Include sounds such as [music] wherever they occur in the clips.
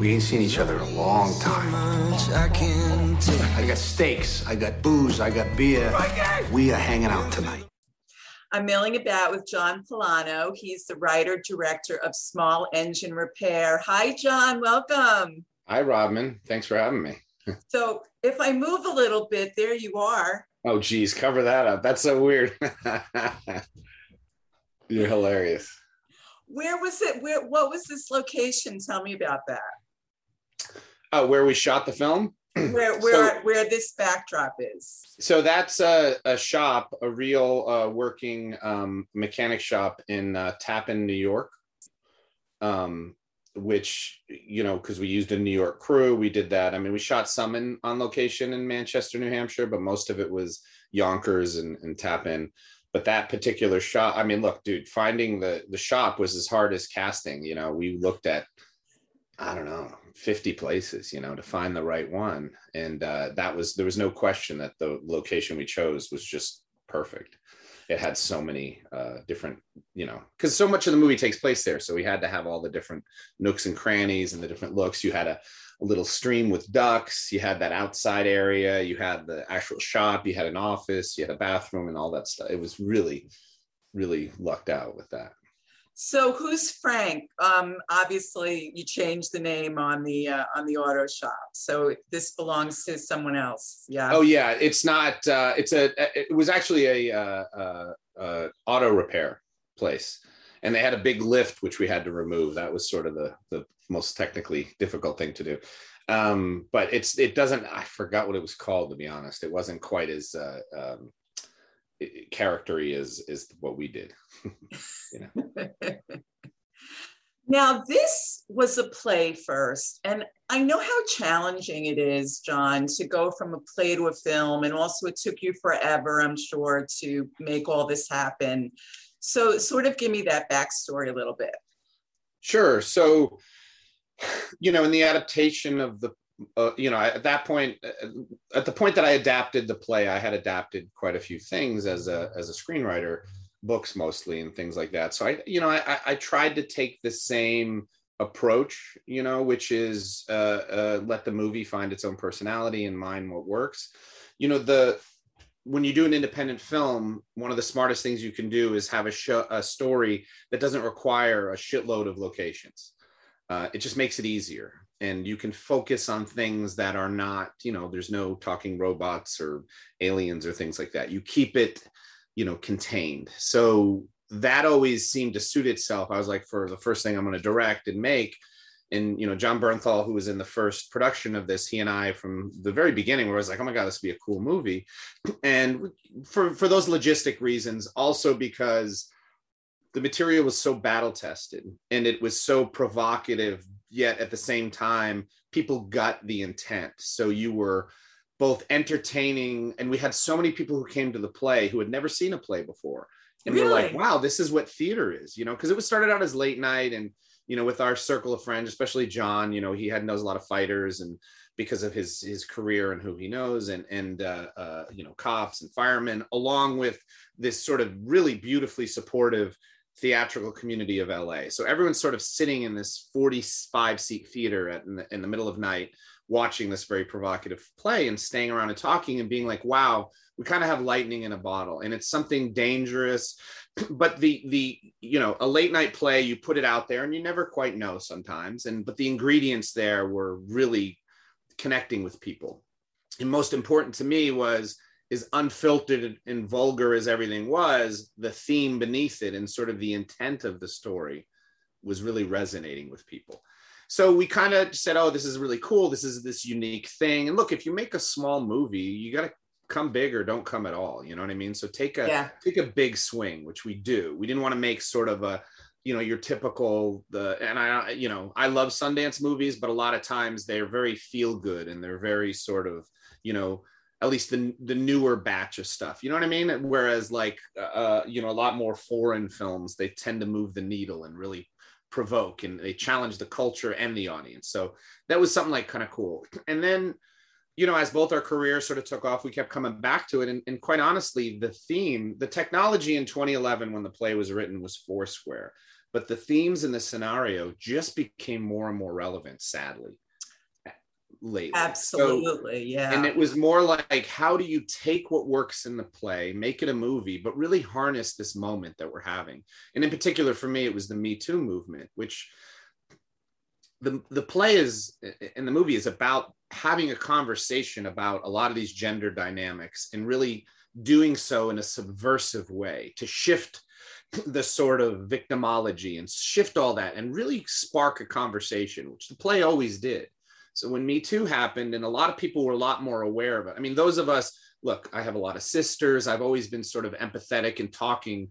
We ain't seen each other in a long time. I got steaks, I got booze, I got beer. We are hanging out tonight. I'm milling about with John Pollono. He's the writer director of Small Engine Repair. Hi, John. Welcome. Hi, Rodman. Thanks for having me. so, if I move a little bit, there you are. Oh, geez, cover that up. That's so weird. [laughs] You're hilarious. Where was it? Where? What was this location? Tell me about that. Oh, where we shot the film? [clears throat] where where so, where this backdrop is. So that's a, a shop, a real uh, working um, mechanic shop in uh, Tappan, New York. Um, which you know, because we used a New York crew, we did that. I mean, we shot some in on location in Manchester, New Hampshire, but most of it was Yonkers and, and Tappan. But that particular shop, I mean, look, dude, finding the the shop was as hard as casting. You know, we looked at I don't know, 50 places, you know, to find the right one. And uh, that was, there was no question that the location we chose was just perfect. It had so many uh, different, you know, because so much of the movie takes place there. So we had to have all the different nooks and crannies and the different looks. You had a, a little stream with ducks. You had that outside area. You had the actual shop. You had an office. You had a bathroom and all that stuff. It was really, really lucked out with that. So who's Frank? Um, obviously, you changed the name on the uh, on the auto shop. So this belongs to someone else. Yeah. Oh yeah, it's not. Uh, it's a. It was actually a uh, uh, uh, auto repair place, and they had a big lift which we had to remove. That was sort of the the most technically difficult thing to do. Um, but it's it doesn't. I forgot what it was called to be honest. It wasn't quite as uh, um, charactery is is what we did. [laughs] You know? [laughs] Now this was a play first and i know how challenging it is john to go from a play to a film and also it took you forever i'm sure to make all this happen. So sort of give me that backstory a little bit. Sure. So [sighs] you know in the adaptation of the uh, you know, at that point, uh, at the point that I adapted the play, I had adapted quite a few things as a as a screenwriter, books mostly and things like that. So I, you know, I I tried to take the same approach, you know, which is uh, uh, let the movie find its own personality and mind what works. You know, the when you do an independent film, one of the smartest things you can do is have a show, a story that doesn't require a shitload of locations. Uh, it just makes it easier and you can focus on things that are not you know there's no talking robots or aliens or things like that. You keep it you know contained. So that always seemed to suit itself. I was like for the first thing i'm going to direct and make and you know jon bernthal who was in the first production of this he and i from the very beginning where i was like oh my god this would be a cool movie. And for for those logistic reasons also because the material was so battle tested and it was so provocative yet at the same time people got the intent so you were both entertaining and we had so many people who came to the play who had never seen a play before and really? we were like wow this is what theater is you know because it was started out as late night and you know with our circle of friends especially john you know he had knows a lot of fighters and because of his his career and who he knows and and uh, uh, you know cops and firemen along with this sort of really beautifully supportive theatrical community of LA. So everyone's sort of sitting in this 45 seat theater at, in, the, in the middle of night, watching this very provocative play and staying around and talking and being like, wow, we kind of have lightning in a bottle and it's something dangerous. [clears throat] But the, the, you know, a late night play, you put it out there and you never quite know sometimes. And, but the ingredients there were really connecting with people. And most important to me was as unfiltered and vulgar as everything was, the theme beneath it and sort of the intent of the story was really resonating with people. So we kind of said, oh, this is really cool. This is this unique thing. And look, if you make a small movie, you got to come big or don't come at all. You know what I mean? So take a yeah. take a big swing, which we do. We didn't want to make sort of a you know your typical the and i you know i love sundance movies but a lot of times they're very feel good and they're very sort of you know at least the the newer batch of stuff. You know what I mean? Whereas like uh, uh, you know a lot more foreign films, they tend to move the needle and really provoke and they challenge the culture and the audience. So that was something like kind of cool. And then you know as both our careers sort of took off, we kept coming back to it. And, and quite honestly, the theme, the technology in 2011 when the play was written was Foursquare. but the themes and the scenario just became more and more relevant, sadly. Lately. Absolutely, so, yeah. And it was more like, how do you take what works in the play, make it a movie, but really harness this moment that we're having? And in particular, for me, it was the Me Too movement, which the the play is in the movie is about having a conversation about a lot of these gender dynamics and really doing so in a subversive way to shift the sort of victimology and shift all that and really spark a conversation which the play always did so when me too happened and a lot of people were a lot more aware of it i mean those of us look i have a lot of sisters i've always been sort of empathetic and talking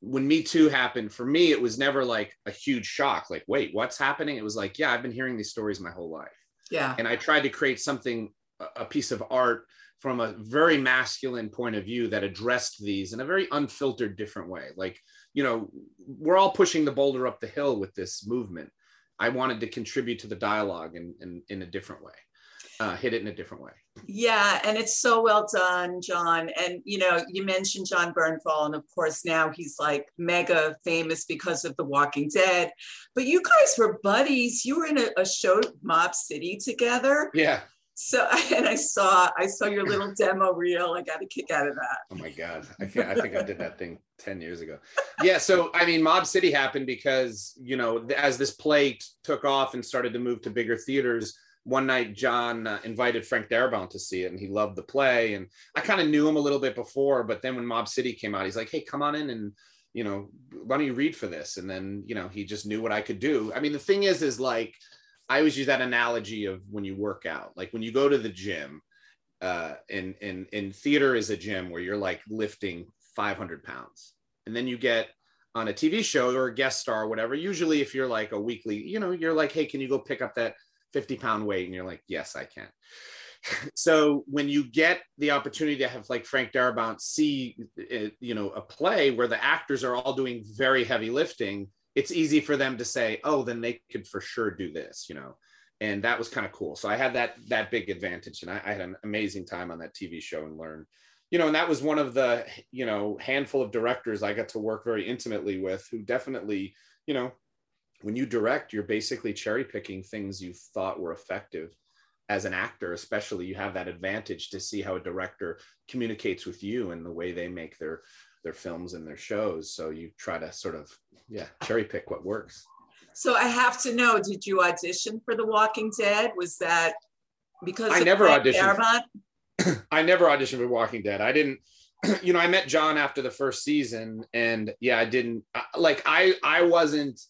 when Me Too happened, for me, it was never like a huge shock. Like, wait, what's happening? It was like, yeah, I've been hearing these stories my whole life. Yeah. And I tried to create something, a piece of art from a very masculine point of view that addressed these in a very unfiltered, different way. Like, you know, we're all pushing the boulder up the hill with this movement. I wanted to contribute to the dialogue in, in, in a different way uh, hit it in a different way. Yeah, and it's so well done, John. And you know, you mentioned Jon Bernthal, and of course now he's like mega famous because of The Walking Dead. But you guys were buddies. You were in a, a show, Mob City, together. Yeah. So [laughs] and I saw I saw your little demo reel. I got a kick out of that. Oh my god! I. I think I did that thing [laughs] ten years ago. Yeah. So I mean, Mob City happened because you know as this play took off and started to move to bigger theaters one night John uh, invited Frank Darabont to see it and he loved the play and I kind of knew him a little bit before but then when Mob City came out he's like hey come on in and you know why don't you read for this and then you know he just knew what I could do I mean the thing is is like I always use that analogy of when you work out like when you go to the gym uh in in in theater is a gym where you're like lifting 500 pounds. And then you get on a TV show or a guest star or whatever usually if you're like a weekly you know you're like hey can you go pick up that 50 pound weight? And you're like yes i can. [laughs] So when you get the opportunity to have like frank darabont see uh, you know a play where the actors are all doing very heavy lifting it's easy for them to say oh then they could for sure do this you know and that was kind of cool so i had that that big advantage and I, I had an amazing time on that tv show and learned you know and that was one of the you know handful of directors i got to work very intimately with who definitely you know when you direct, you're basically cherry picking things you thought were effective. As an actor, especially, you have that advantage to see how a director communicates with you and the way they make their their films and their shows. So you try to sort of yeah cherry pick what works. So I have to know: Did you audition for The Walking Dead? Was that because I never auditioned? [clears throat] I never auditioned for Walking Dead. I didn't [clears throat] you know i met John after the first season and yeah i didn't like i i wasn't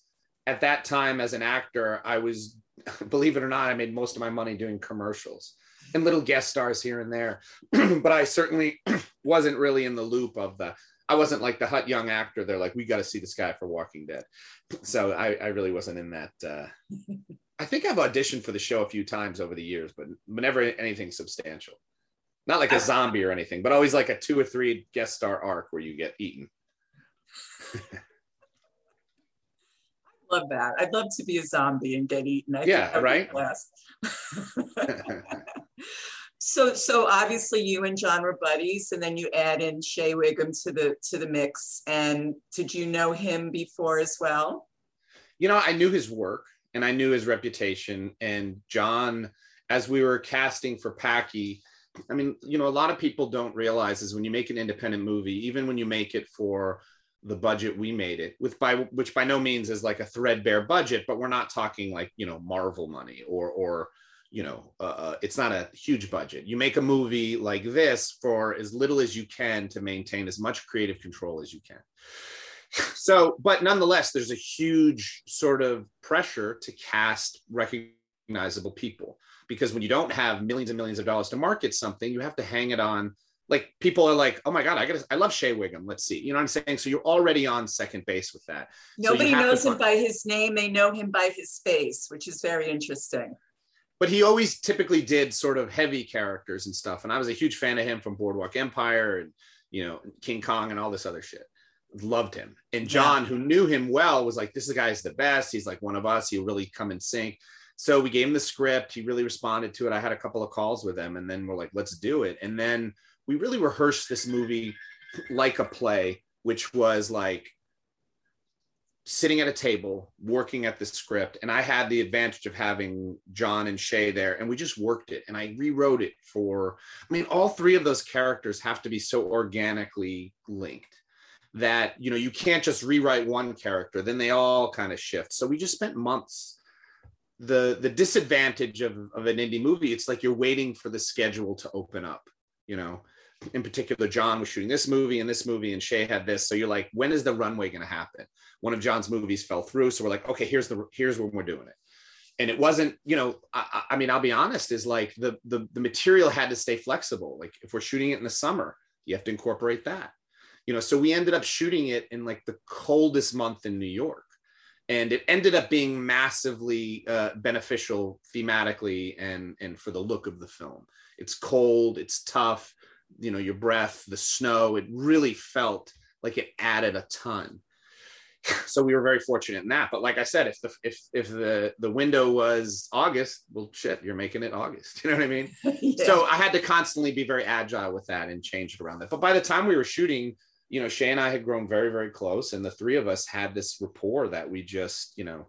at that time as an actor, I was, [laughs] believe it or not, I made most of my money doing commercials and little guest stars here and there. [clears throat] but I certainly wasn't really in the loop of the, I wasn't like the hot young actor. They're like, we got to see this guy for Walking Dead. [laughs] So I, I really wasn't in that. Uh, [laughs] I think I've auditioned for the show a few times over the years, but never anything substantial. Not like a zombie or anything, but always like a two or three guest star arc where you get eaten. I [laughs] love that. I'd love to be a zombie and get eaten. I yeah, right. So, so obviously you and John were buddies, and then you add in Shea Whigham to the to the mix. And did you know him before as well? You know, I knew his work and I knew his reputation. And John, as we were casting for Packy, I mean, you know, a lot of people don't realize is when you make an independent movie, even when you make it for the budget we made it with by which by no means is like a threadbare budget but we're not talking like you know marvel money or or you know uh, uh, it's not a huge budget you make a movie like this for as little as you can to maintain as much creative control as you can [laughs] so but nonetheless there's a huge sort of pressure to cast recognizable people because when you don't have millions and millions of dollars to market something you have to hang it on like people are like, oh my God, I got I love Shea Whigham. Let's see. You know what I'm saying? So you're already on second base with that. Nobody so knows him by his name. They know him by his face, which is very interesting. But he always typically did sort of heavy characters and stuff. And I was a huge fan of him from Boardwalk Empire and, you know, King Kong and all this other shit. Loved him. And John, yeah. who knew him well, was like, this guy's the best. He's like one of us. He'll really come and sync. So we gave him the script. He really responded to it. I had a couple of calls with him and then we're like, let's do it. And then we really rehearsed this movie like a play, which was like sitting at a table working at the script and i had the advantage of having john and shea there and we just worked it and i rewrote it for i mean all three of those characters have to be so organically linked that you know you can't just rewrite one character then they all kind of shift. So we just spent months. The the disadvantage of, of an indie movie it's like you're waiting for the schedule to open up you know in particular john was shooting this movie and this movie and shea had this. So you're like when is the runway going to happen? One of john's movies fell through. So we're like okay here's the here's when we're doing it. And it wasn't you know I, I mean i'll be honest is like the, the the material had to stay flexible. Like if we're shooting it in the summer you have to incorporate that. You know so we ended up shooting it in like the coldest month in new york. And it ended up being massively uh, beneficial thematically and and for the look of the film. It's cold it's tough you know your breath the snow it really felt like it added a ton. [laughs] So we were very fortunate in that. But like i said if the if if the the window was august well shit you're making it august. [laughs] You know what i mean? [laughs] Yeah. so i had to constantly be very agile with that and change it around that. But by the time we were shooting you know, Shea and I had grown very, very close, and the three of us had this rapport that we just, you know,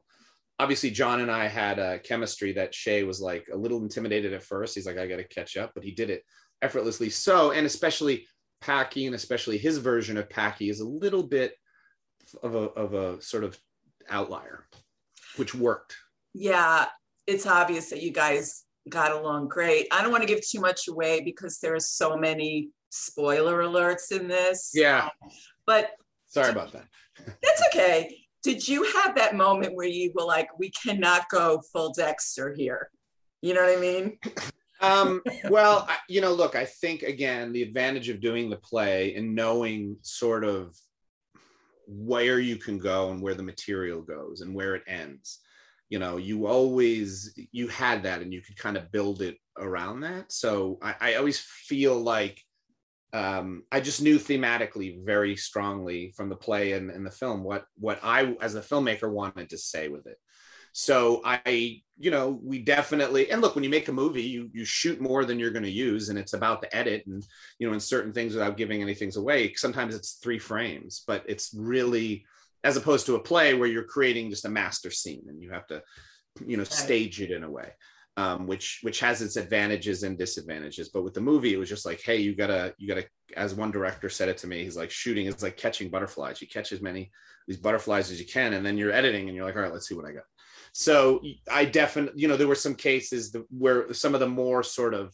obviously John and I had a chemistry that Shea was like a little intimidated at first. He's like, I got to catch up, but he did it effortlessly. So, and especially Packy, and especially his version of Packy is a little bit of a of a sort of outlier, which worked. Yeah, it's obvious that you guys got along great. I don't want to give too much away because there are so many spoiler alerts in this. Yeah. But sorry did, about that. [laughs] that's okay. Did you have that moment where you were like, we cannot go full Dexter here? You know what I mean? [laughs] um, [laughs] well, I, you know, look, I think again, the advantage of doing the play and knowing sort of where you can go and where the material goes and where it ends you know you always you had that and you could kind of build it around that so i, I always feel like um, I just knew thematically very strongly from the play and, and the film what what I as a filmmaker wanted to say with it. So I, you know, we definitely and look when you make a movie, you you shoot more than you're going to use, and it's about the edit and you know, in certain things without giving anything away. Sometimes it's three frames, but it's really as opposed to a play where you're creating just a master scene and you have to, you know, stage it in a way um, which which has its advantages and disadvantages. But with the movie, it was just like, hey, you gotta you gotta. As one director said it to me, he's like, shooting is like catching butterflies. You catch as many these butterflies as you can, and then you're editing, and you're like, all right, let's see what I got. So I definitely, you know, there were some cases where some of the more sort of,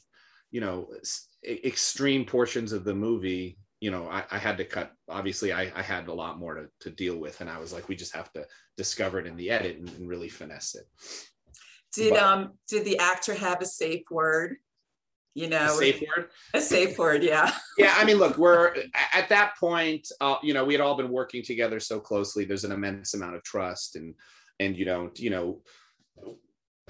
you know, extreme portions of the movie you know I, I, had to cut obviously I, I, had a lot more to, to deal with and i was like we just have to discover it in the edit and, and really finesse it did but, um did the actor have a safe word? You know, a safe word. A safe word, yeah. [laughs] yeah, I mean, look, we're at that point. Uh, you know, we had all been working together so closely. There's an immense amount of trust, and and you know, you know,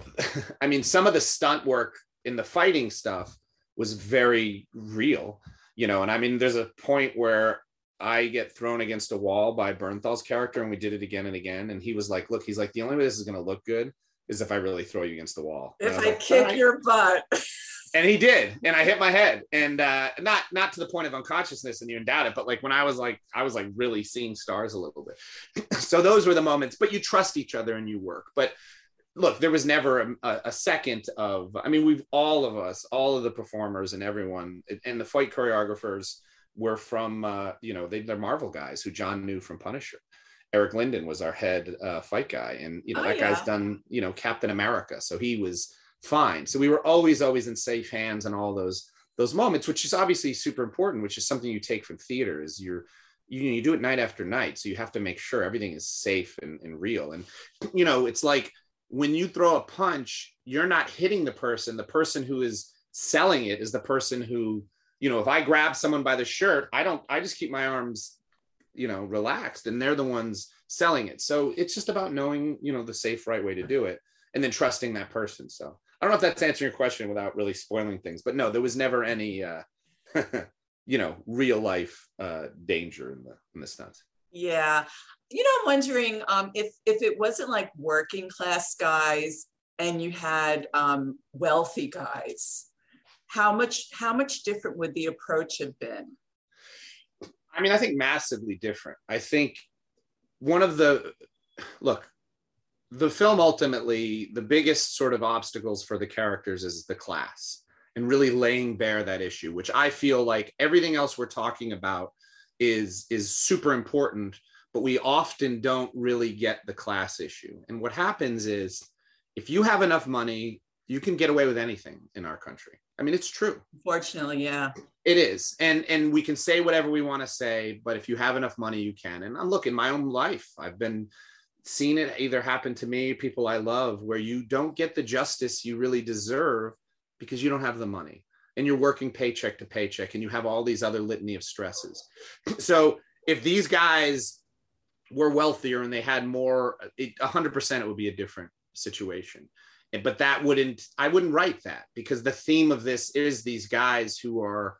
[laughs] I mean, some of the stunt work in the fighting stuff was very real. You know, and I mean, there's a point where I get thrown against a wall by Bernthal's character, and we did it again and again. And he was like, "Look, he's like, the only way this is going to look good is if I really throw you against the wall. If I, like, kick your butt. [laughs] and he did, and I hit my head, and uh, not not to the point of unconsciousness, and you doubt it, but like when I was like I was like really seeing stars a little bit. [clears throat] so those were the moments. But you trust each other and you work. But look, there was never a, a, second of. I mean, we've all of us, all of the performers, and everyone, and the fight choreographers were from uh, you know they, they're Marvel guys who John knew from Punisher. Eric Linden was our head uh, fight guy, and you know oh, that yeah. guy's done you know Captain America, so he was fine. So we were always always in safe hands and all those those moments, which is obviously super important, which is something you take from theater. Is you're you, you do it night after night, so you have to make sure everything is safe and, and real. And you know it's like when you throw a punch, you're not hitting the person. The person who is selling it is the person who you know if I grab someone by the shirt, I don't. I just keep my arms you know relaxed and they're the ones selling it. So it's just about knowing you know the safe right way to do it and then trusting that person. So i don't know if that's answering your question without really spoiling things but no there was never any uh [laughs] you know real life uh danger in the in the stunts. Yeah. You know i'm wondering um if if it wasn't like working class guys and you had um wealthy guys how much how much different would the approach have been I mean, I think massively different. I think one of the look, the film ultimately, the biggest sort of obstacles for the characters is the class and really laying bare that issue, which I feel like everything else we're talking about is is super important, but we often don't really get the class issue. And what happens is if you have enough money, you can get away with anything in our country. I mean, it's true. Fortunately, yeah. It is. And and we can say whatever we want to say, but if you have enough money, you can. And I'm look, in my own life, I've been seen it either happen to me, people I love, where you don't get the justice you really deserve because you don't have the money and you're working paycheck to paycheck and you have all these other litany of stresses. [clears throat] So if these guys were wealthier and they had more, it, 100% it would be a different situation. But that wouldn't, I wouldn't write that because the theme of this is these guys who are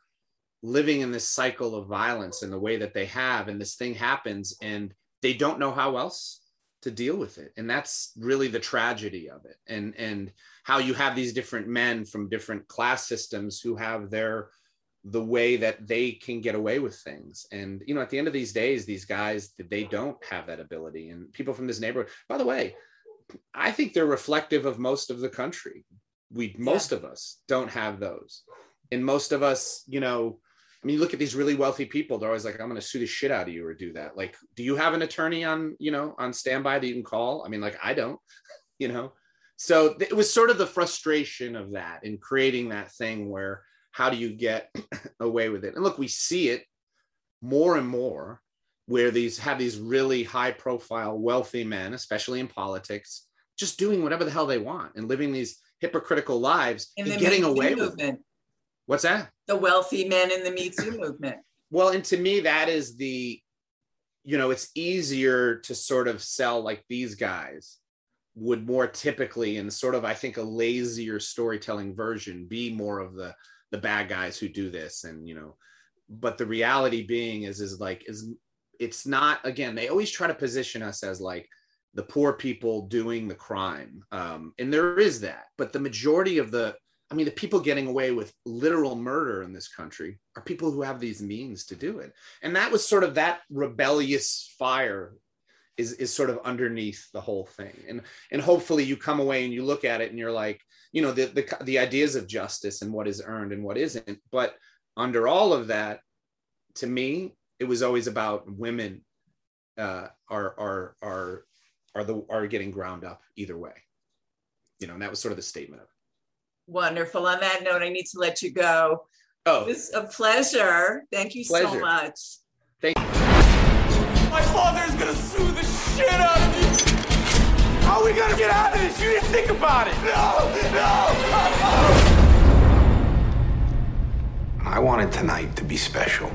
living in this cycle of violence in the way that they have. And this thing happens and they don't know how else to deal with it. And that's really the tragedy of it. And and how you have these different men from different class systems who have their the way that they can get away with things. And you know at the end of these days these guys they don't have that ability. And people from this neighborhood by the way i think they're reflective of most of the country we most yeah. of us don't have those and most of us you know I mean, you look at these really wealthy people, they're always like, I'm going to sue the shit out of you or do that. Like, do you have an attorney on, you know, on standby that you can call? I mean, like, I don't, [laughs] you know? So it was sort of the frustration of that in creating that thing where how do you get [clears throat] away with it? And look, we see it more and more where these have these really high profile, wealthy men, especially in politics, just doing whatever the hell they want and living these hypocritical lives and, and getting away with it. What's that? The wealthy men in the Me Too movement. [laughs] Well, and to me, that is the, you know, it's easier to sort of sell like these guys would more typically, in sort of, I think, a lazier storytelling version, be more of the the bad guys who do this, and you know, but the reality being is, is like, is it's not. Again, they always try to position us as like the poor people doing the crime, um, and there is that, but the majority of the I mean, the people getting away with literal murder in this country are people who have these means to do it. And that was sort of that rebellious fire is, is sort of underneath the whole thing. And, and hopefully you come away and you look at it and you're like, you know, the, the, the ideas of justice and what is earned and what isn't. But under all of that, to me, it was always about women uh, are, are, are, are, the, are getting ground up either way. You know, and that was sort of the statement of it. Wonderful. On that note, I need to let you go. Oh, it's a pleasure. Thank you pleasure. so much. Thank you. My father's gonna sue the shit out of me. How are we gonna get out of this? You didn't think about it. No, no. I wanted tonight to be special.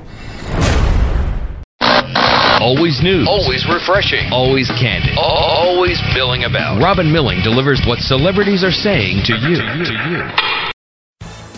Always news. Always refreshing. Always candid. Always milling about. Robin Milling delivers what celebrities are saying to you. To you.